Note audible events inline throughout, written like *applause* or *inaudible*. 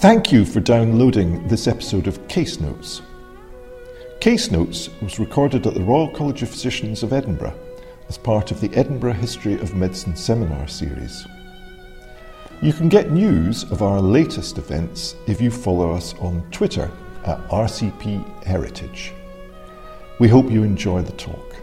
Thank you for downloading this episode of Case Notes. Case Notes was recorded at the Royal College of Physicians of Edinburgh as part of the Edinburgh History of Medicine seminar series. You can get news of our latest events if you follow us on Twitter at RCP Heritage. We hope you enjoy the talk.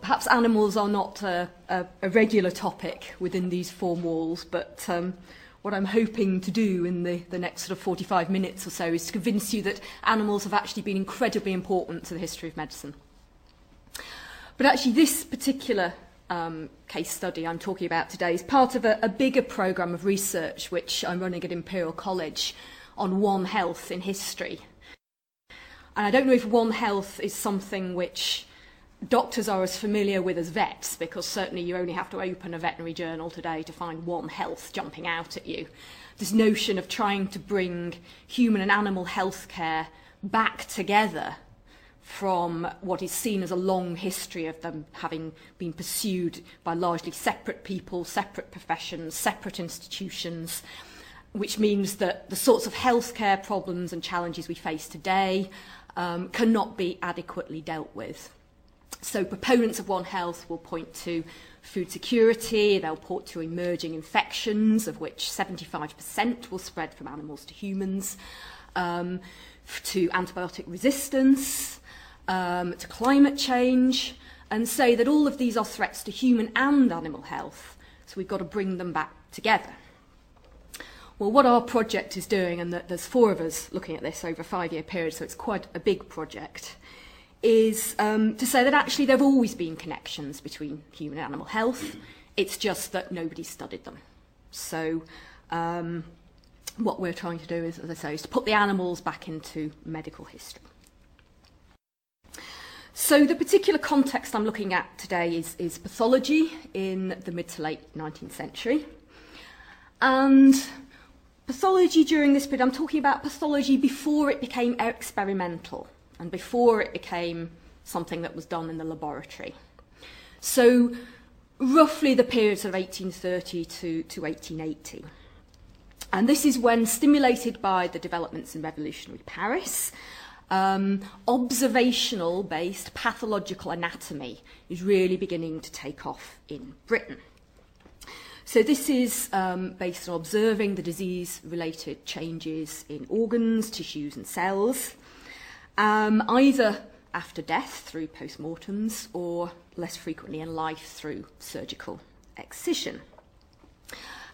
Perhaps animals are not a, a, a regular topic within these four walls, but um, what I'm hoping to do in the, the next sort of 45 minutes or so is to convince you that animals have actually been incredibly important to the history of medicine. But actually, this particular um, case study I'm talking about today is part of a, a bigger programme of research which I'm running at Imperial College on One Health in history. And I don't know if One Health is something which doctors are as familiar with as vets because certainly you only have to open a veterinary journal today to find one health jumping out at you. This notion of trying to bring human and animal health care back together from what is seen as a long history of them having been pursued by largely separate people, separate professions, separate institutions, which means that the sorts of healthcare problems and challenges we face today um, cannot be adequately dealt with. So proponents of One Health will point to food security, they'll point to emerging infections, of which 75% will spread from animals to humans, um, to antibiotic resistance, um, to climate change, and say that all of these are threats to human and animal health, so we've got to bring them back together. Well, what our project is doing, and there's four of us looking at this over a five-year period, so it's quite a big project, is um, to say that actually there have always been connections between human and animal health. It's just that nobody studied them. So um, what we're trying to do is, as I say, is to put the animals back into medical history. So the particular context I'm looking at today is, is pathology in the mid to late 19th century. And pathology during this period, I'm talking about pathology before it became experimental and before it became something that was done in the laboratory. So, roughly the periods of 1830 to, to 1880. And this is when, stimulated by the developments in revolutionary Paris, um, observational based pathological anatomy is really beginning to take off in Britain. So, this is um, based on observing the disease related changes in organs, tissues, and cells um, either after death through postmortems or less frequently in life through surgical excision.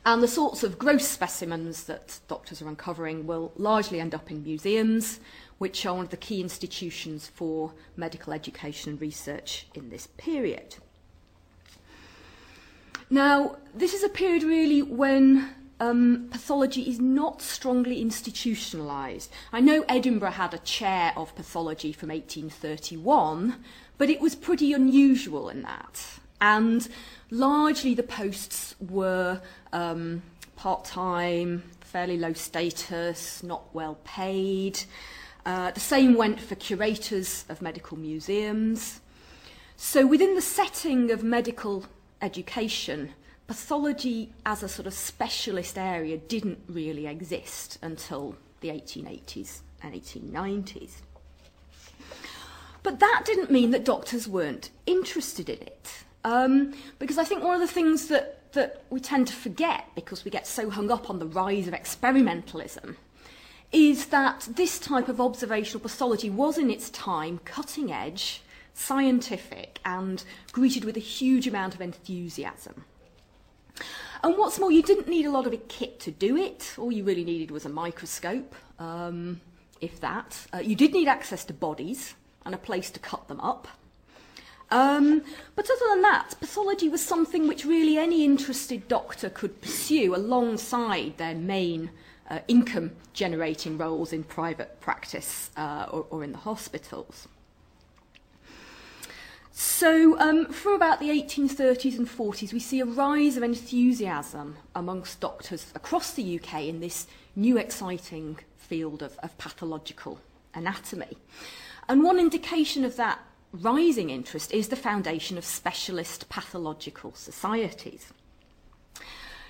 And the sorts of gross specimens that doctors are uncovering will largely end up in museums, which are one of the key institutions for medical education and research in this period. Now, this is a period really when um, pathology is not strongly institutionalised. I know Edinburgh had a chair of pathology from 1831, but it was pretty unusual in that. And largely the posts were um, part time, fairly low status, not well paid. Uh, the same went for curators of medical museums. So, within the setting of medical education, pathology as a sort of specialist area didn't really exist until the 1880s and 1890s. But that didn't mean that doctors weren't interested in it. Um, because I think one of the things that, that we tend to forget, because we get so hung up on the rise of experimentalism, is that this type of observational pathology was in its time cutting edge, scientific, and greeted with a huge amount of enthusiasm. And what's more, you didn't need a lot of a kit to do it. All you really needed was a microscope, um, if that. Uh, you did need access to bodies and a place to cut them up. Um, but other than that, pathology was something which really any interested doctor could pursue alongside their main uh, income generating roles in private practice uh, or, or in the hospitals. So, um, from about the 1830s and 40s, we see a rise of enthusiasm amongst doctors across the UK in this new exciting field of, of pathological anatomy. And one indication of that rising interest is the foundation of specialist pathological societies.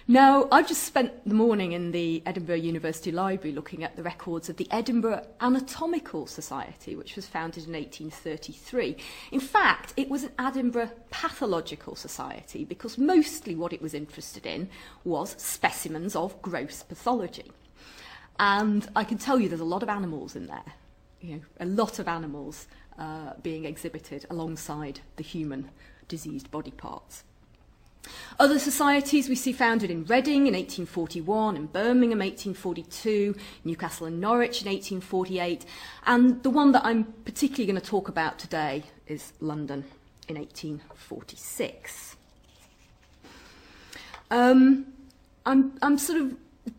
Now, I've just spent the morning in the Edinburgh University Library looking at the records of the Edinburgh Anatomical Society, which was founded in 1833. In fact, it was an Edinburgh Pathological Society because mostly what it was interested in was specimens of gross pathology. And I can tell you there's a lot of animals in there, you know, a lot of animals uh, being exhibited alongside the human diseased body parts. Other societies we see founded in Reading in 1841, in Birmingham 1842, Newcastle and Norwich in 1848, and the one that I'm particularly going to talk about today is London in 1846. Um, I'm, I'm sort of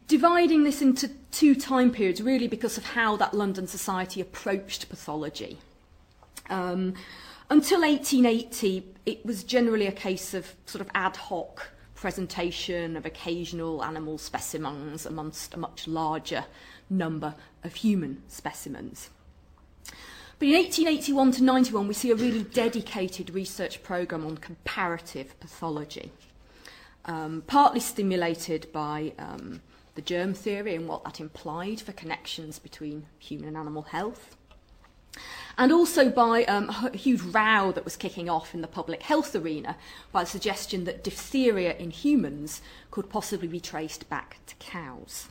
dividing this into two time periods really because of how that London society approached pathology. Um, until 1880, it was generally a case of sort of ad hoc presentation of occasional animal specimens amongst a much larger number of human specimens. But in 1881 to 91, we see a really dedicated research programme on comparative pathology, um, partly stimulated by um, the germ theory and what that implied for connections between human and animal health and also by um, a huge row that was kicking off in the public health arena by the suggestion that diphtheria in humans could possibly be traced back to cows.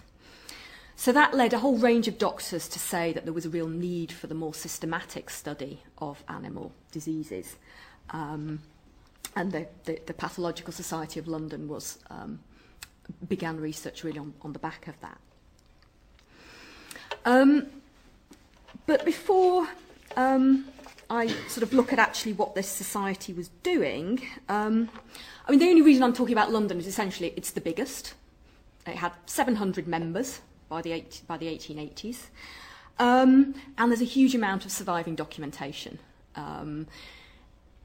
So that led a whole range of doctors to say that there was a real need for the more systematic study of animal diseases. Um, and the, the, the Pathological Society of London was um, began research really on, on the back of that. Um, but before um, I sort of look at actually what this society was doing, um, I mean, the only reason I'm talking about London is essentially it's the biggest. It had 700 members by the, by the 1880s. Um, and there's a huge amount of surviving documentation. Um,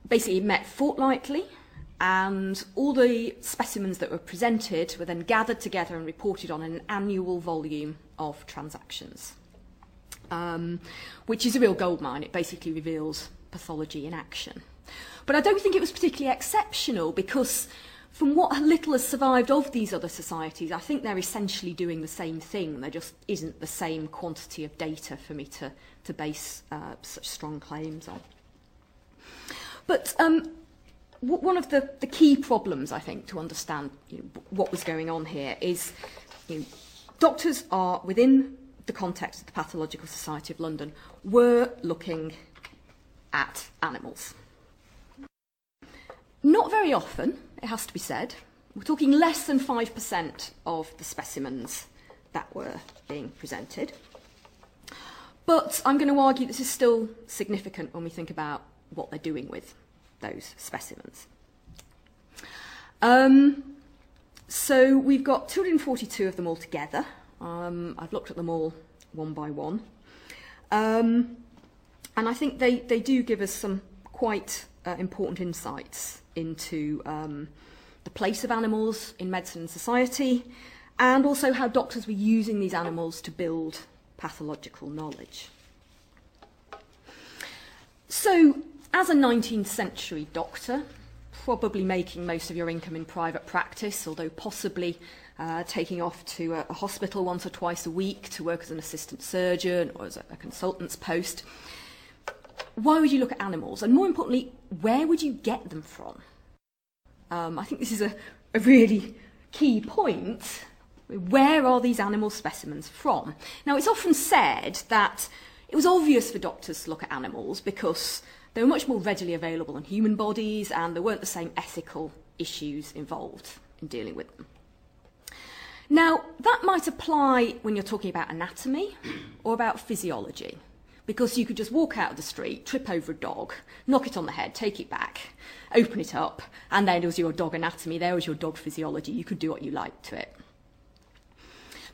basically, it met fortnightly, and all the specimens that were presented were then gathered together and reported on in an annual volume of transactions um, which is a real goldmine. It basically reveals pathology in action. But I don't think it was particularly exceptional because from what little has survived of these other societies, I think they're essentially doing the same thing. There just isn't the same quantity of data for me to, to base uh, such strong claims on. But um, one of the, the key problems, I think, to understand you know, what was going on here is you know, doctors are within the context of the Pathological Society of London, were looking at animals. Not very often, it has to be said. We're talking less than 5% of the specimens that were being presented. But I'm going to argue this is still significant when we think about what they're doing with those specimens. Um, so we've got 242 of them altogether. Um, I've looked at them all one by one. Um, and I think they, they do give us some quite uh, important insights into um, the place of animals in medicine and society, and also how doctors were using these animals to build pathological knowledge. So, as a 19th century doctor, probably making most of your income in private practice, although possibly uh, taking off to a, a hospital once or twice a week to work as an assistant surgeon or as a, a consultant's post. Why would you look at animals? And more importantly, where would you get them from? Um, I think this is a, a really key point. Where are these animal specimens from? Now, it's often said that it was obvious for doctors to look at animals because they were much more readily available than human bodies and there weren't the same ethical issues involved in dealing with them. Now, that might apply when you're talking about anatomy or about physiology, because you could just walk out of the street, trip over a dog, knock it on the head, take it back, open it up, and there was your dog anatomy, there was your dog physiology. You could do what you liked to it.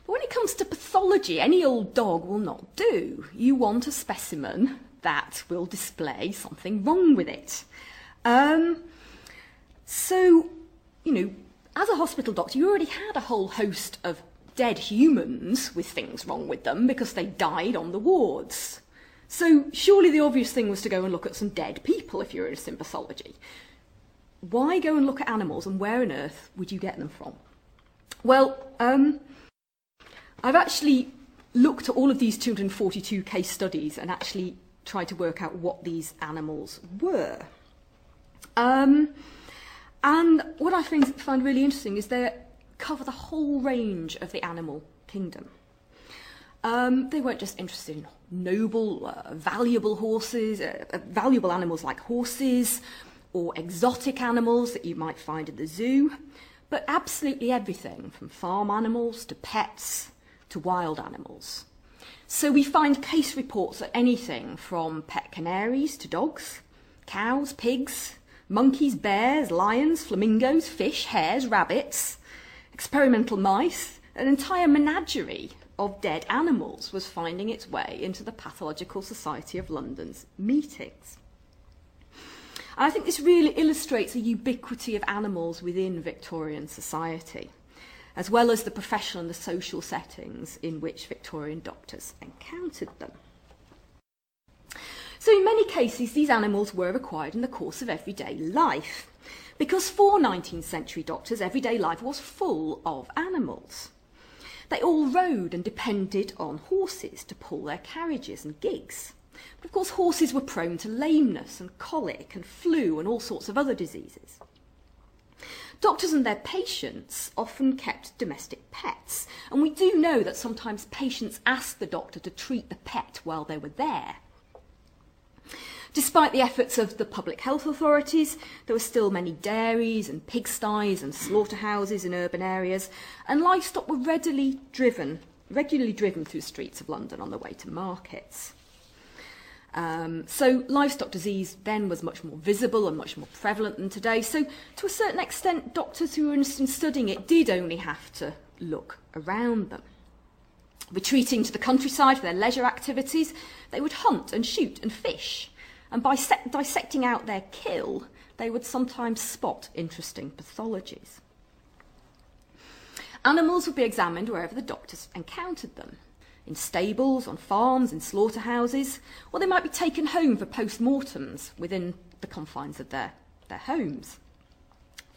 But when it comes to pathology, any old dog will not do. You want a specimen that will display something wrong with it. Um, so, you know, as a hospital doctor, you already had a whole host of dead humans with things wrong with them because they died on the wards. So surely the obvious thing was to go and look at some dead people if you're interested in pathology. Why go and look at animals and where on earth would you get them from? Well, um, I've actually looked at all of these 242 case studies and actually tried to work out what these animals were. Um, and what I find, find really interesting is they cover the whole range of the animal kingdom. Um, they weren't just interested in noble, uh, valuable horses, uh, uh, valuable animals like horses, or exotic animals that you might find at the zoo, but absolutely everything from farm animals to pets to wild animals. So we find case reports of anything from pet canaries to dogs, cows, pigs, monkeys, bears, lions, flamingos, fish, hares, rabbits, experimental mice, an entire menagerie of dead animals was finding its way into the Pathological Society of London's meetings. I think this really illustrates the ubiquity of animals within Victorian society, as well as the professional and the social settings in which Victorian doctors encountered them. So, in many cases, these animals were acquired in the course of everyday life, because for 19th century doctors, everyday life was full of animals. They all rode and depended on horses to pull their carriages and gigs. But of course, horses were prone to lameness and colic and flu and all sorts of other diseases. Doctors and their patients often kept domestic pets, and we do know that sometimes patients asked the doctor to treat the pet while they were there. Despite the efforts of the public health authorities, there were still many dairies and pigsties and slaughterhouses in urban areas, and livestock were readily driven, regularly driven through streets of London on the way to markets. Um, so livestock disease then was much more visible and much more prevalent than today. So to a certain extent, doctors who were interested in studying it did only have to look around them. Retreating to the countryside for their leisure activities, they would hunt and shoot and fish. And by dissecting out their kill, they would sometimes spot interesting pathologies. Animals would be examined wherever the doctors encountered them in stables, on farms, in slaughterhouses, or they might be taken home for post mortems within the confines of their, their homes.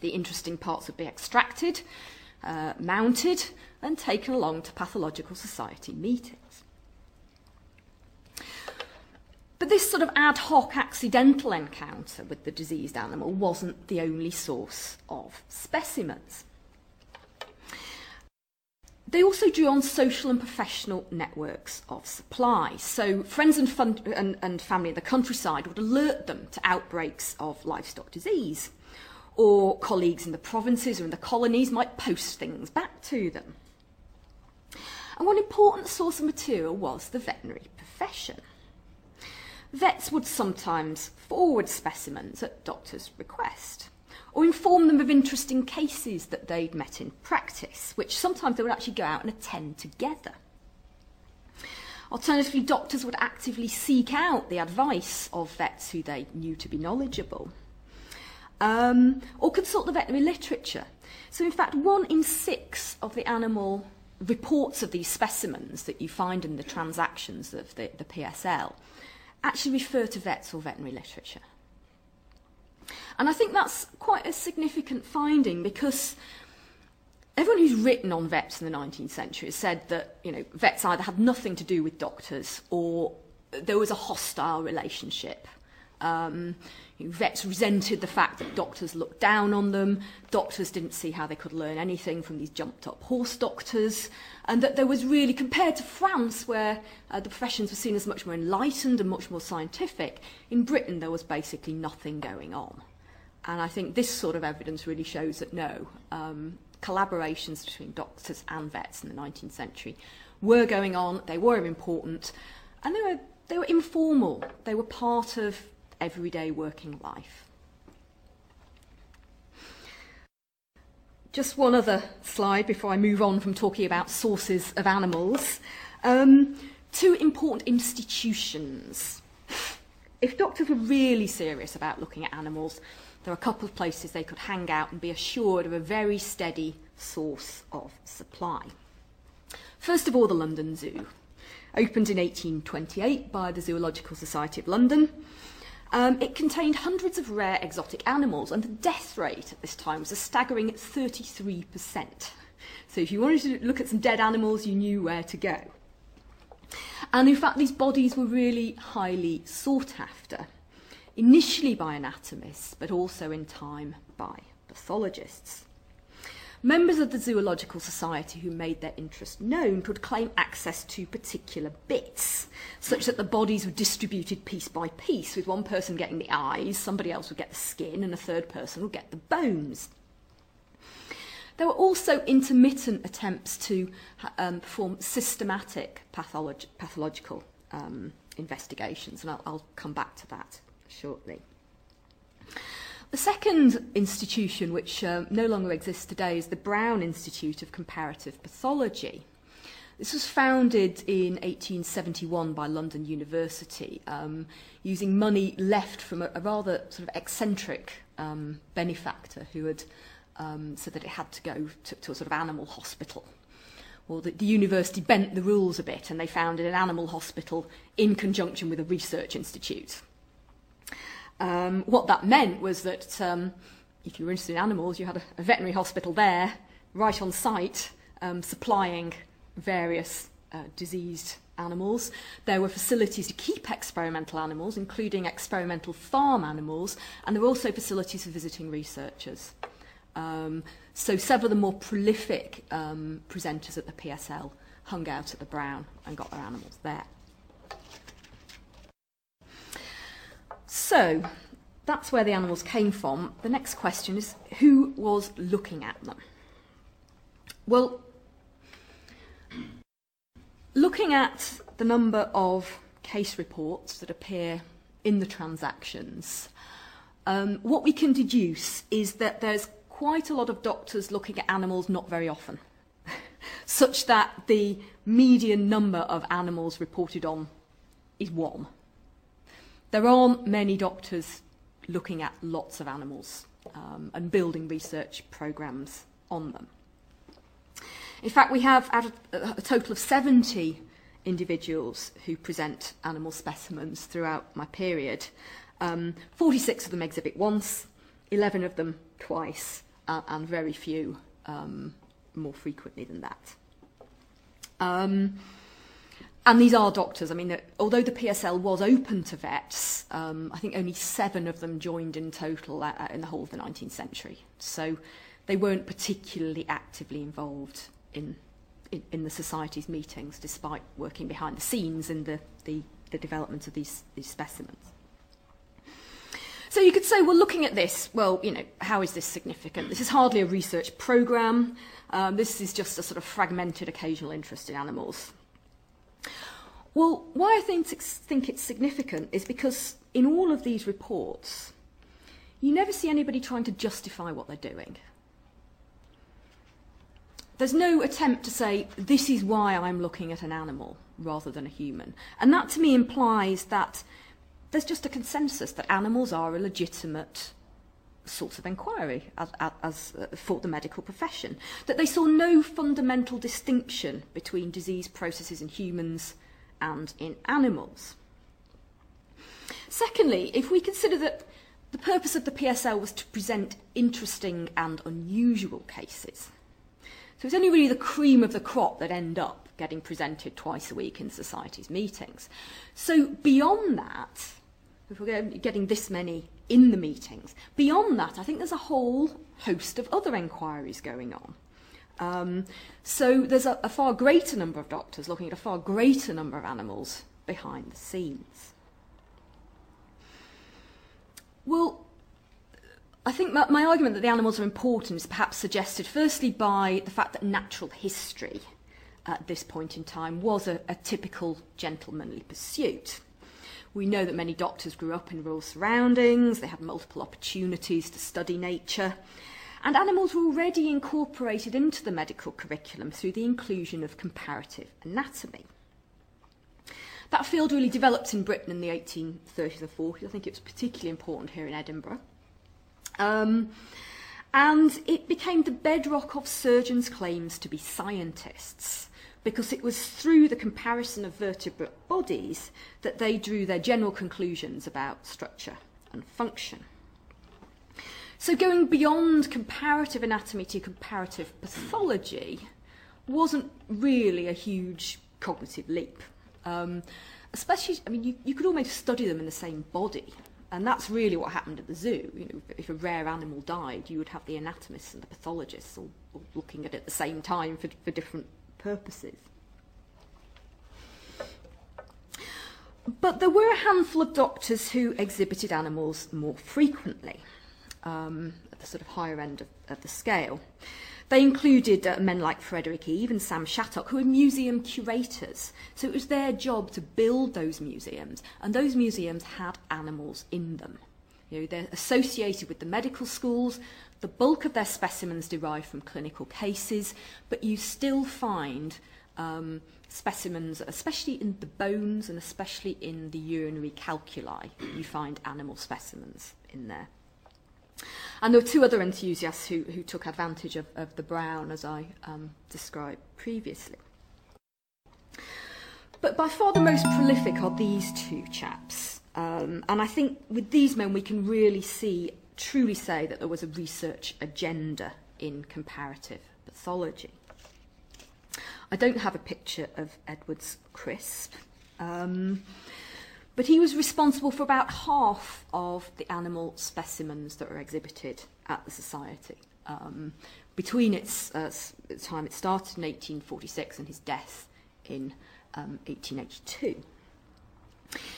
The interesting parts would be extracted, uh, mounted, and taken along to pathological society meetings. But this sort of ad hoc accidental encounter with the diseased animal wasn't the only source of specimens. They also drew on social and professional networks of supply. So friends and, fun- and, and family in the countryside would alert them to outbreaks of livestock disease. Or colleagues in the provinces or in the colonies might post things back to them. And one important source of material was the veterinary profession. Vets would sometimes forward specimens at doctors' request or inform them of interesting cases that they'd met in practice, which sometimes they would actually go out and attend together. Alternatively, doctors would actively seek out the advice of vets who they knew to be knowledgeable, um, or consult the veterinary literature. So, in fact, one in six of the animal reports of these specimens that you find in the transactions of the, the PSL actually refer to vets or veterinary literature. And I think that's quite a significant finding because everyone who's written on vets in the 19th century has said that you know, vets either had nothing to do with doctors or there was a hostile relationship. Um, vets resented the fact that doctors looked down on them, doctors didn't see how they could learn anything from these jumped up horse doctors, and that there was really, compared to France, where uh, the professions were seen as much more enlightened and much more scientific, in Britain there was basically nothing going on. And I think this sort of evidence really shows that no, um, collaborations between doctors and vets in the 19th century were going on, they were important, and they were, they were informal, they were part of everyday working life. Just one other slide before I move on from talking about sources of animals. Um, two important institutions. If doctors were really serious about looking at animals, there are a couple of places they could hang out and be assured of a very steady source of supply. First of all, the London Zoo, opened in 1828 by the Zoological Society of London. Um, it contained hundreds of rare exotic animals, and the death rate at this time was a staggering 33%. So if you wanted to look at some dead animals, you knew where to go. And in fact, these bodies were really highly sought after, initially by anatomists, but also in time by pathologists. Members of the Zoological Society who made their interest known could claim access to particular bits, such that the bodies were distributed piece by piece, with one person getting the eyes, somebody else would get the skin, and a third person would get the bones. There were also intermittent attempts to um, perform systematic patholog- pathological um, investigations, and I'll, I'll come back to that shortly. The second institution, which uh, no longer exists today, is the Brown Institute of Comparative Pathology. This was founded in 1871 by London University um, using money left from a, a rather sort of eccentric um, benefactor who had um, said that it had to go to, to a sort of animal hospital. Well, the, the university bent the rules a bit and they founded an animal hospital in conjunction with a research institute. Um, what that meant was that um, if you were interested in animals, you had a, a veterinary hospital there, right on site, um, supplying various uh, diseased animals. There were facilities to keep experimental animals, including experimental farm animals, and there were also facilities for visiting researchers. Um, so several of the more prolific um, presenters at the PSL hung out at the Brown and got their animals there. So that's where the animals came from. The next question is who was looking at them? Well, looking at the number of case reports that appear in the transactions, um, what we can deduce is that there's quite a lot of doctors looking at animals not very often, *laughs* such that the median number of animals reported on is one. There aren't many doctors looking at lots of animals um, and building research programs on them. In fact, we have a total of 70 individuals who present animal specimens throughout my period. Um, 46 of them exhibit once, 11 of them twice, uh, and very few um, more frequently than that. Um, and these are doctors. I mean, although the PSL was open to vets, um, I think only seven of them joined in total uh, uh, in the whole of the 19th century. So they weren't particularly actively involved in, in, in the society's meetings, despite working behind the scenes in the, the, the development of these, these specimens. So you could say, well, looking at this, well, you know, how is this significant? This is hardly a research program. Um, this is just a sort of fragmented occasional interest in animals. Well, why I think, think it's significant is because in all of these reports, you never see anybody trying to justify what they're doing. There's no attempt to say, this is why I'm looking at an animal rather than a human. And that to me implies that there's just a consensus that animals are a legitimate source of inquiry as, as, uh, for the medical profession. That they saw no fundamental distinction between disease processes in humans and in animals. Secondly, if we consider that the purpose of the PSL was to present interesting and unusual cases, so it's only really the cream of the crop that end up getting presented twice a week in society's meetings. So beyond that, if we're getting this many in the meetings, beyond that, I think there's a whole host of other inquiries going on. Um, so there's a, a far greater number of doctors looking at a far greater number of animals behind the scenes. Well, I think my, my argument that the animals are important is perhaps suggested firstly by the fact that natural history at this point in time was a, a typical gentlemanly pursuit. We know that many doctors grew up in rural surroundings, they had multiple opportunities to study nature, and animals were already incorporated into the medical curriculum through the inclusion of comparative anatomy. That field really developed in Britain in the 1830s and 40s. I think it was particularly important here in Edinburgh. Um, and it became the bedrock of surgeons' claims to be scientists because it was through the comparison of vertebrate bodies that they drew their general conclusions about structure and function. So going beyond comparative anatomy to comparative pathology wasn't really a huge cognitive leap. Um, especially, I mean, you, you could almost study them in the same body. And that's really what happened at the zoo. You know, if a rare animal died, you would have the anatomists and the pathologists all, all looking at it at the same time for, for different purposes. But there were a handful of doctors who exhibited animals more frequently, um, at the sort of higher end of, of the scale. They included uh, men like Frederick Eve and Sam Shattock, who were museum curators. So it was their job to build those museums, and those museums had animals in them. You know, they're associated with the medical schools. The bulk of their specimens derive from clinical cases, but you still find um, specimens, especially in the bones and especially in the urinary calculi, you find animal specimens in there. And there were two other enthusiasts who, who took advantage of, of the brown, as I um, described previously. But by far the most prolific are these two chaps. Um, and I think with these men we can really see, truly say that there was a research agenda in comparative pathology. I don't have a picture of Edwards Crisp. Um, but he was responsible for about half of the animal specimens that were exhibited at the Society. Um, between its uh, the time it started in 1846 and his death in um, 1882.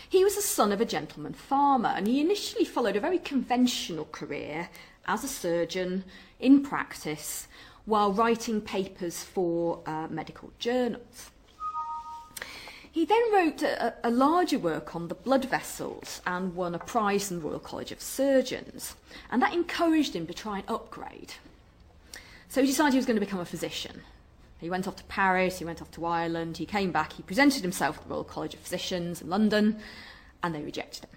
He was the son of a gentleman farmer, and he initially followed a very conventional career as a surgeon in practice while writing papers for uh, medical journals. He then wrote a, a larger work on the blood vessels and won a prize from the Royal College of Surgeons, and that encouraged him to try and upgrade. So he decided he was going to become a physician. He went off to Paris, he went off to Ireland, he came back, he presented himself at the Royal College of Physicians in London, and they rejected him.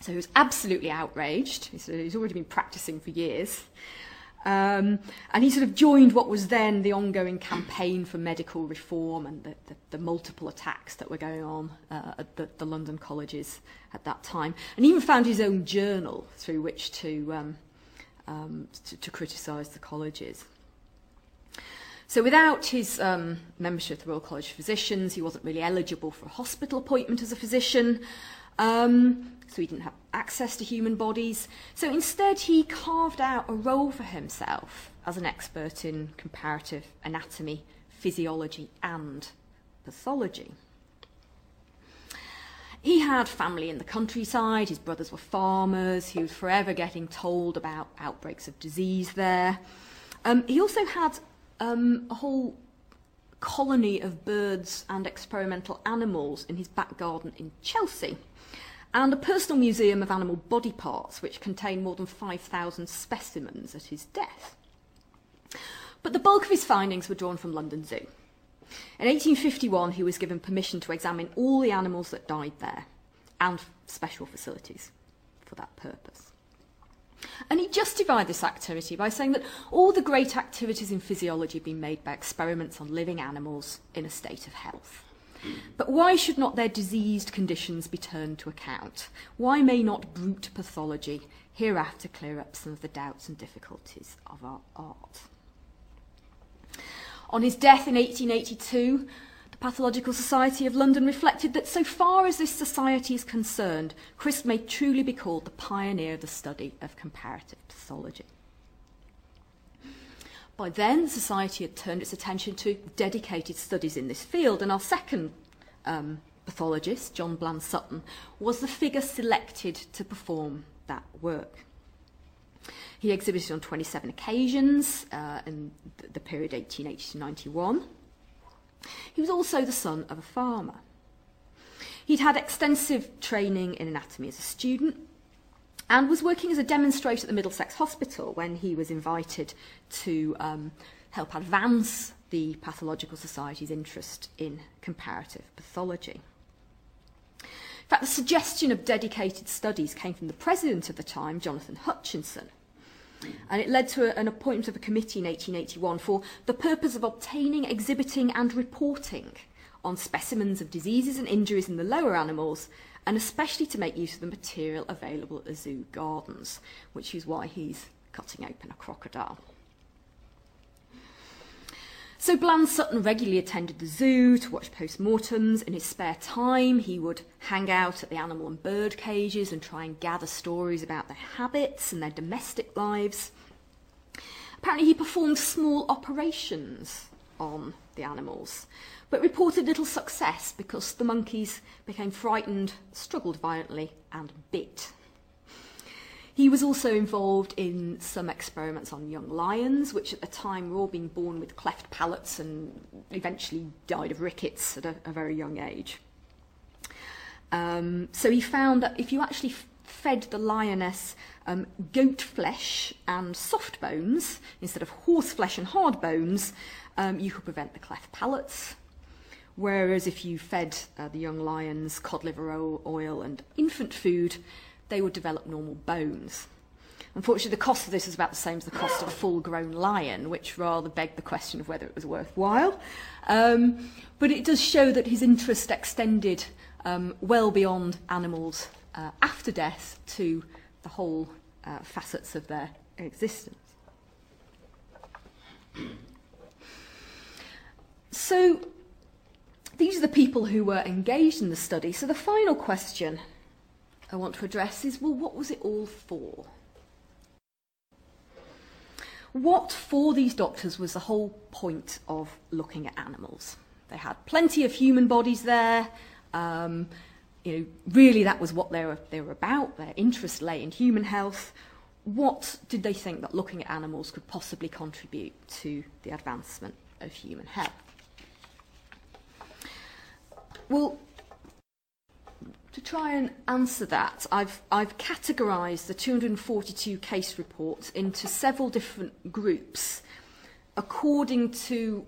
So he was absolutely outraged. He's already been practicing for years. Um, and he sort of joined what was then the ongoing campaign for medical reform and the, the, the multiple attacks that were going on uh, at the, the London colleges at that time. And even found his own journal through which to, um, um, to, to criticise the colleges. So without his um, membership of the Royal College of Physicians, he wasn't really eligible for a hospital appointment as a physician. Um, so he didn't have access to human bodies. So instead, he carved out a role for himself as an expert in comparative anatomy, physiology, and pathology. He had family in the countryside, his brothers were farmers, he was forever getting told about outbreaks of disease there. Um, he also had um, a whole colony of birds and experimental animals in his back garden in Chelsea and a personal museum of animal body parts, which contained more than 5,000 specimens at his death. But the bulk of his findings were drawn from London Zoo. In 1851, he was given permission to examine all the animals that died there and special facilities for that purpose. And he justified this activity by saying that all the great activities in physiology have been made by experiments on living animals in a state of health. But why should not their diseased conditions be turned to account? Why may not brute pathology hereafter clear up some of the doubts and difficulties of our art? On his death in 1882, the Pathological Society of London reflected that so far as this society is concerned, Crisp may truly be called the pioneer of the study of comparative pathology. By then, the Society had turned its attention to dedicated studies in this field, and our second um, pathologist, John Bland Sutton, was the figure selected to perform that work. He exhibited on 27 occasions uh, in the period 1880 to 91. He was also the son of a farmer. He'd had extensive training in anatomy as a student and was working as a demonstrator at the Middlesex Hospital when he was invited to um, help advance the Pathological Society's interest in comparative pathology. In fact, the suggestion of dedicated studies came from the president of the time, Jonathan Hutchinson, and it led to a, an appointment of a committee in 1881 for the purpose of obtaining, exhibiting, and reporting on specimens of diseases and injuries in the lower animals and especially to make use of the material available at zoo gardens, which is why he's cutting open a crocodile. So Bland Sutton regularly attended the zoo to watch post-mortems. In his spare time, he would hang out at the animal and bird cages and try and gather stories about their habits and their domestic lives. Apparently, he performed small operations on the animals, but reported little success because the monkeys became frightened, struggled violently, and bit. He was also involved in some experiments on young lions, which at the time were all being born with cleft palates and eventually died of rickets at a, a very young age. Um, so he found that if you actually fed the lioness um, goat flesh and soft bones instead of horse flesh and hard bones, um, you could prevent the cleft palates. Whereas if you fed uh, the young lions cod liver oil and infant food, they would develop normal bones. Unfortunately, the cost of this is about the same as the cost of a full grown lion, which rather begged the question of whether it was worthwhile. Um, but it does show that his interest extended um, well beyond animals uh, after death to the whole uh, facets of their existence. So, these are the people who were engaged in the study. So, the final question I want to address is well, what was it all for? What for these doctors was the whole point of looking at animals? They had plenty of human bodies there. Um, you know, really, that was what they were, they were about. Their interest lay in human health. What did they think that looking at animals could possibly contribute to the advancement of human health? Well, try and answer that, I've, I've categorised the 242 case reports into several different groups according to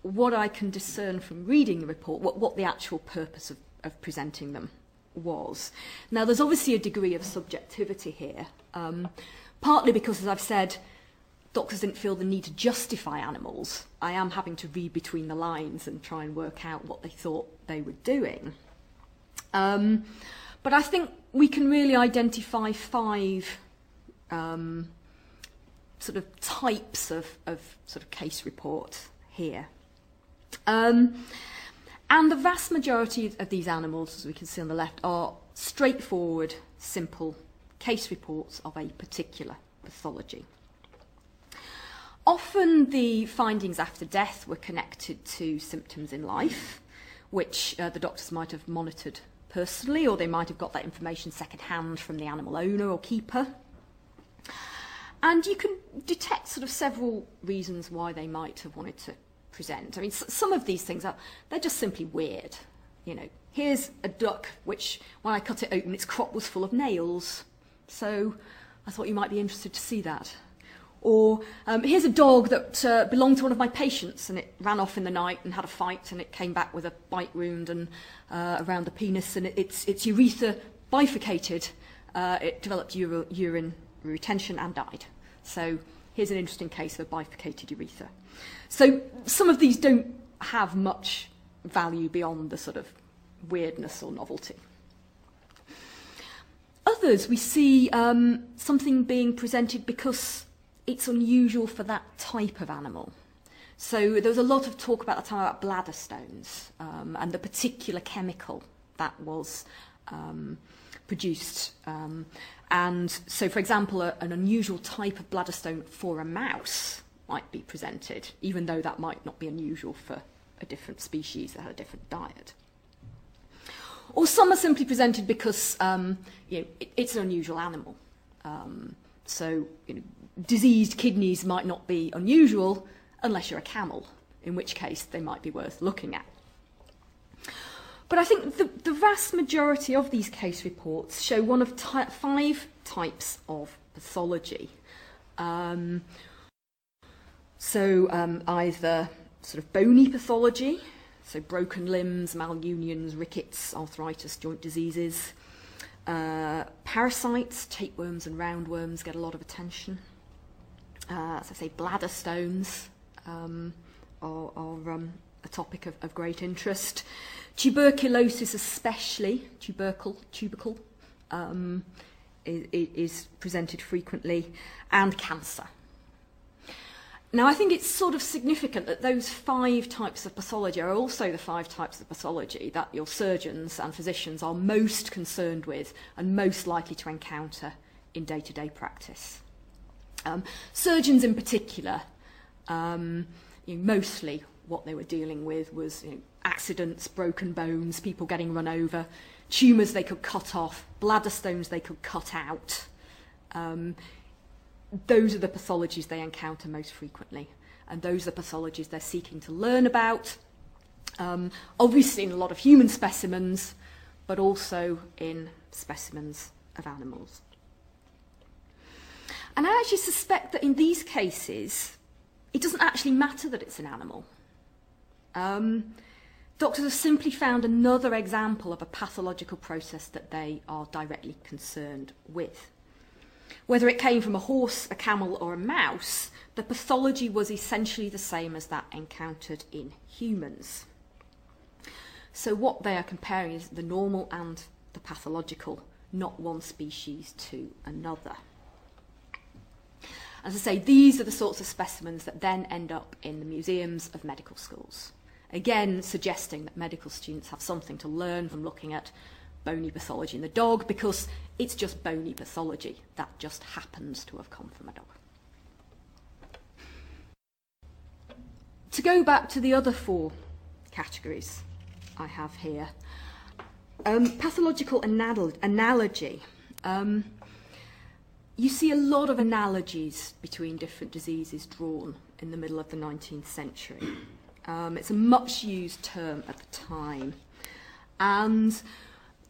what I can discern from reading the report, what, what the actual purpose of, of presenting them was. Now, there's obviously a degree of subjectivity here, um, partly because, as I've said, doctors didn't feel the need to justify animals. I am having to read between the lines and try and work out what they thought they were doing. Um, but I think we can really identify five um, sort of types of, of sort of case report here. Um, and the vast majority of these animals, as we can see on the left, are straightforward, simple case reports of a particular pathology. Often the findings after death were connected to symptoms in life, which uh, the doctors might have monitored personally, or they might have got that information secondhand from the animal owner or keeper. And you can detect sort of several reasons why they might have wanted to present. I mean, some of these things are they're just simply weird. You know, here's a duck which, when I cut it open, its crop was full of nails. So I thought you might be interested to see that. Or um, here's a dog that uh, belonged to one of my patients and it ran off in the night and had a fight and it came back with a bite wound and uh, around the penis and it, its, its urethra bifurcated. Uh, it developed uro- urine retention and died. So here's an interesting case of a bifurcated urethra. So some of these don't have much value beyond the sort of weirdness or novelty. Others, we see um, something being presented because it's unusual for that type of animal. So there was a lot of talk about the time about bladder stones um, and the particular chemical that was um, produced. Um, and so, for example, a, an unusual type of bladder stone for a mouse might be presented, even though that might not be unusual for a different species that had a different diet. Or some are simply presented because um, you know, it, it's an unusual animal. Um, so, you know, diseased kidneys might not be unusual unless you're a camel, in which case they might be worth looking at. But I think the, the vast majority of these case reports show one of ty- five types of pathology. Um, so um, either sort of bony pathology, so broken limbs, malunions, rickets, arthritis, joint diseases. Uh, parasites, tapeworms and roundworms get a lot of attention. Uh, as I say, bladder stones um, are, are um, a topic of, of great interest. Tuberculosis, especially tubercle, tubercle, um, is, is presented frequently, and cancer. Now, I think it's sort of significant that those five types of pathology are also the five types of pathology that your surgeons and physicians are most concerned with and most likely to encounter in day to day practice. Um, surgeons, in particular, um, you know, mostly what they were dealing with was you know, accidents, broken bones, people getting run over, tumours they could cut off, bladder stones they could cut out. Um, those are the pathologies they encounter most frequently. And those are the pathologies they're seeking to learn about. Um, obviously, in a lot of human specimens, but also in specimens of animals. And I actually suspect that in these cases, it doesn't actually matter that it's an animal. Um, doctors have simply found another example of a pathological process that they are directly concerned with. Whether it came from a horse, a camel, or a mouse, the pathology was essentially the same as that encountered in humans. So, what they are comparing is the normal and the pathological, not one species to another. As I say, these are the sorts of specimens that then end up in the museums of medical schools. Again, suggesting that medical students have something to learn from looking at bony pathology in the dog because it's just bony pathology. That just happens to have come from a dog. To go back to the other four categories I have here, um, pathological anal- analogy. Um, you see a lot of analogies between different diseases drawn in the middle of the 19th century. Um, it's a much used term at the time. And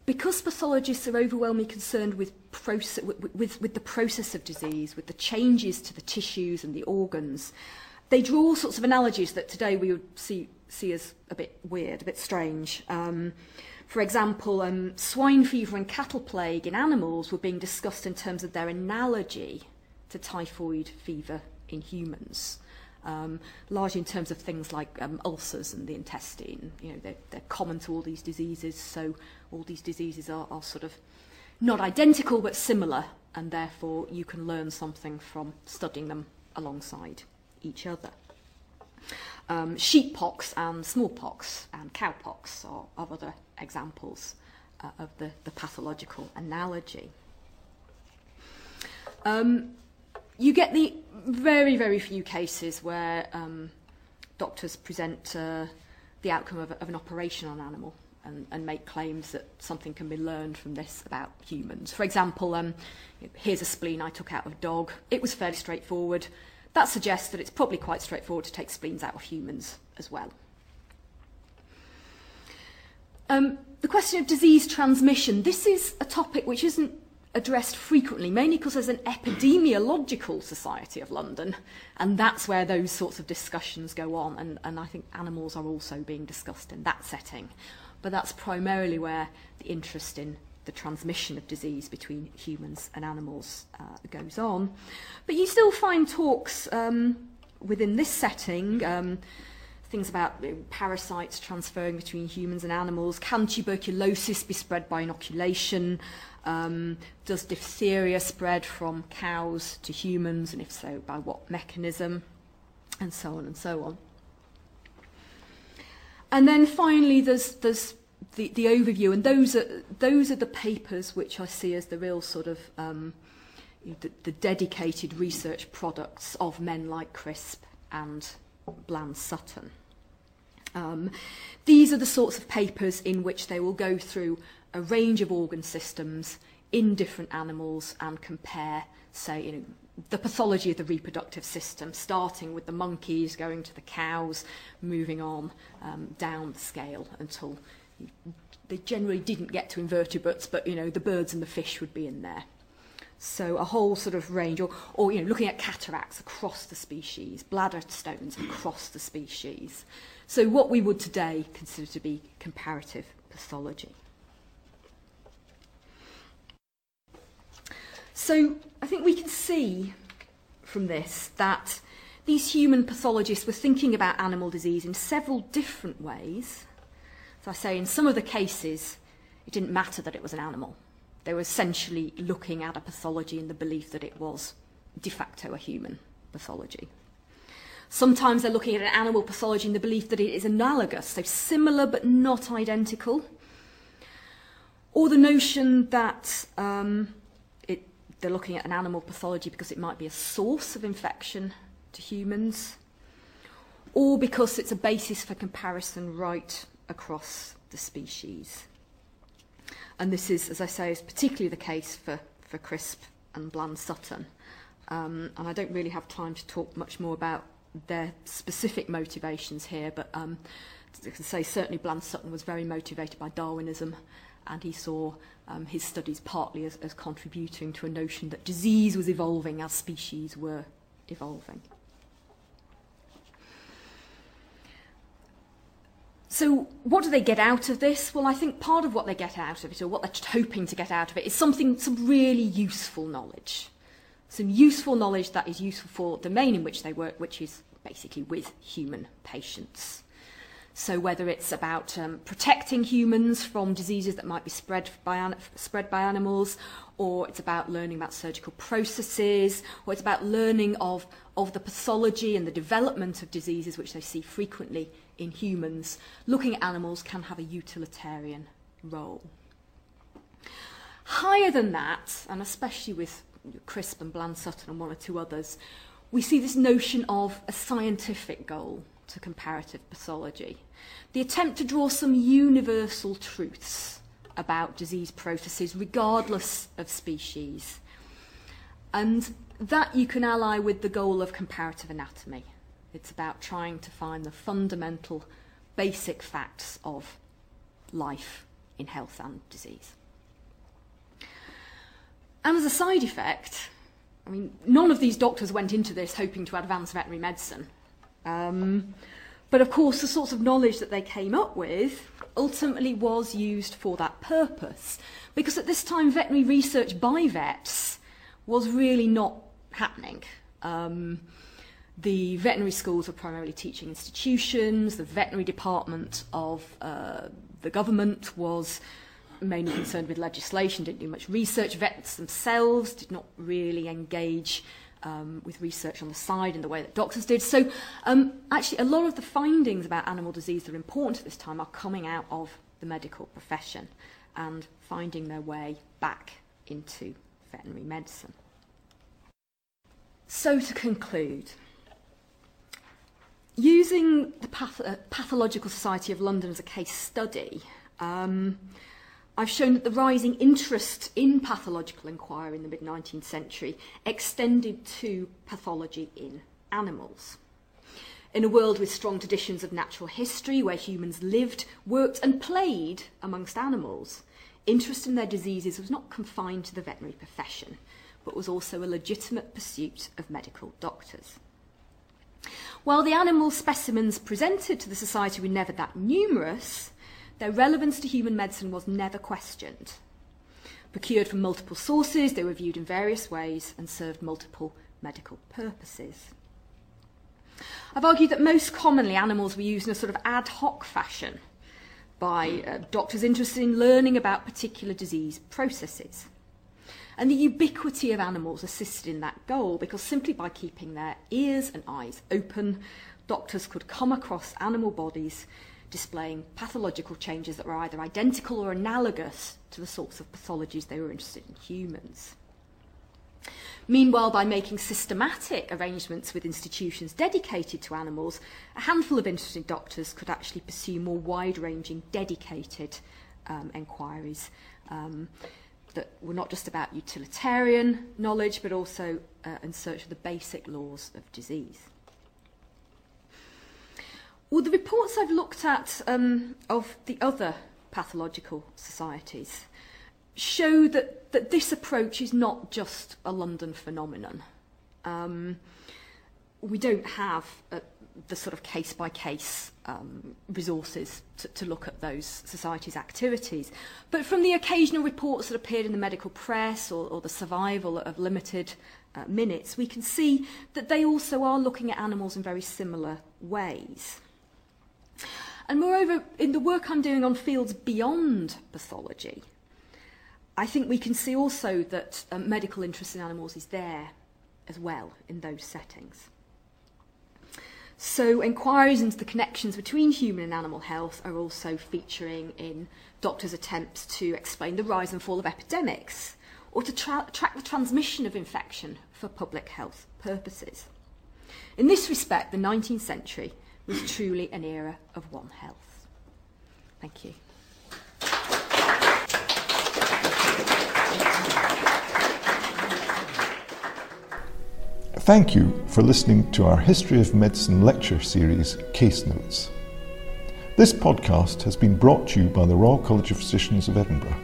because pathologists are overwhelmingly concerned with, proce- with, with, with the process of disease, with the changes to the tissues and the organs, they draw all sorts of analogies that today we would see, see as a bit weird, a bit strange. Um, for example, um, swine fever and cattle plague in animals were being discussed in terms of their analogy to typhoid fever in humans um, largely in terms of things like um, ulcers and the intestine. You know, they're, they're common to all these diseases, so all these diseases are, are sort of not identical but similar, and therefore you can learn something from studying them alongside each other. Um, sheeppox and smallpox and cowpox are, are other examples uh, of the, the pathological analogy. Um, you get the very, very few cases where um, doctors present uh, the outcome of, of an operation on an animal and, and make claims that something can be learned from this about humans. For example, um, here's a spleen I took out of a dog. It was fairly straightforward. That suggests that it's probably quite straightforward to take spleens out of humans as well. Um, the question of disease transmission. This is a topic which isn't addressed frequently, mainly because there's an epidemiological society of London, and that's where those sorts of discussions go on, and, and I think animals are also being discussed in that setting. But that's primarily where the interest in the transmission of disease between humans and animals uh, goes on. But you still find talks um, within this setting. Um, things about you know, parasites transferring between humans and animals. Can tuberculosis be spread by inoculation? Um, does diphtheria spread from cows to humans, and if so, by what mechanism? And so on and so on. And then finally, there's, there's the, the overview, and those are, those are the papers which I see as the real sort of um, the, the dedicated research products of men like Crisp and Bland Sutton. Um, these are the sorts of papers in which they will go through a range of organ systems in different animals and compare, say, you know, the pathology of the reproductive system, starting with the monkeys, going to the cows, moving on um, down the scale until they generally didn't get to invertebrates, but you know the birds and the fish would be in there. So a whole sort of range, or, or you know, looking at cataracts across the species, bladder stones across the species. So what we would today consider to be comparative pathology. So I think we can see from this that these human pathologists were thinking about animal disease in several different ways. So I say in some of the cases, it didn't matter that it was an animal. They were essentially looking at a pathology in the belief that it was de facto a human pathology. Sometimes they're looking at an animal pathology in the belief that it is analogous, so similar but not identical. Or the notion that um, it, they're looking at an animal pathology because it might be a source of infection to humans, or because it's a basis for comparison right across the species. And this is, as I say, is particularly the case for, for Crisp and Bland Sutton. Um, and I don't really have time to talk much more about their specific motivations here, but um, I can say certainly Bland Sutton was very motivated by Darwinism, and he saw um, his studies partly as, as contributing to a notion that disease was evolving as species were evolving. So, what do they get out of this? Well, I think part of what they get out of it, or what they're hoping to get out of it, is something, some really useful knowledge. Some useful knowledge that is useful for the domain in which they work, which is basically with human patients. So, whether it's about um, protecting humans from diseases that might be spread by, spread by animals, or it's about learning about surgical processes, or it's about learning of, of the pathology and the development of diseases which they see frequently in humans, looking at animals can have a utilitarian role. Higher than that, and especially with Crisp and Bland Sutton and one or two others, we see this notion of a scientific goal to comparative pathology. The attempt to draw some universal truths about disease processes, regardless of species. And that you can ally with the goal of comparative anatomy. It's about trying to find the fundamental, basic facts of life in health and disease. And as a side effect, I mean, none of these doctors went into this hoping to advance veterinary medicine. Um, but of course, the sorts of knowledge that they came up with ultimately was used for that purpose. Because at this time, veterinary research by vets was really not happening. Um, the veterinary schools were primarily teaching institutions. The veterinary department of uh, the government was mainly concerned with legislation, didn't do much research. Vets themselves did not really engage um, with research on the side in the way that doctors did. So, um, actually, a lot of the findings about animal disease that are important at this time are coming out of the medical profession and finding their way back into veterinary medicine. So, to conclude, using the Path- uh, Pathological Society of London as a case study, um, I've shown that the rising interest in pathological inquiry in the mid 19th century extended to pathology in animals. In a world with strong traditions of natural history, where humans lived, worked, and played amongst animals, interest in their diseases was not confined to the veterinary profession, but was also a legitimate pursuit of medical doctors. While the animal specimens presented to the Society were never that numerous, their relevance to human medicine was never questioned. Procured from multiple sources, they were viewed in various ways and served multiple medical purposes. I've argued that most commonly animals were used in a sort of ad hoc fashion by uh, doctors interested in learning about particular disease processes. And the ubiquity of animals assisted in that goal because simply by keeping their ears and eyes open, doctors could come across animal bodies displaying pathological changes that were either identical or analogous to the sorts of pathologies they were interested in humans. Meanwhile, by making systematic arrangements with institutions dedicated to animals, a handful of interested doctors could actually pursue more wide ranging, dedicated um, inquiries. Um, that were not just about utilitarian knowledge, but also uh, in search of the basic laws of disease. Well, the reports I've looked at um, of the other pathological societies show that, that this approach is not just a London phenomenon. Um, we don't have a, the sort of case by case um, resources to, to look at those societies' activities. But from the occasional reports that appeared in the medical press or, or the survival of limited uh, minutes, we can see that they also are looking at animals in very similar ways. And moreover, in the work I'm doing on fields beyond pathology, I think we can see also that um, medical interest in animals is there as well in those settings. So, inquiries into the connections between human and animal health are also featuring in doctors' attempts to explain the rise and fall of epidemics or to tra- track the transmission of infection for public health purposes. In this respect, the 19th century was truly an era of One Health. Thank you. Thank you for listening to our History of Medicine lecture series, Case Notes. This podcast has been brought to you by the Royal College of Physicians of Edinburgh.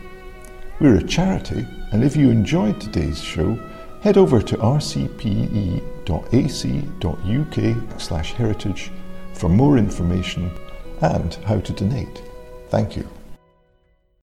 We're a charity, and if you enjoyed today's show, head over to rcpe.ac.uk/heritage for more information and how to donate. Thank you.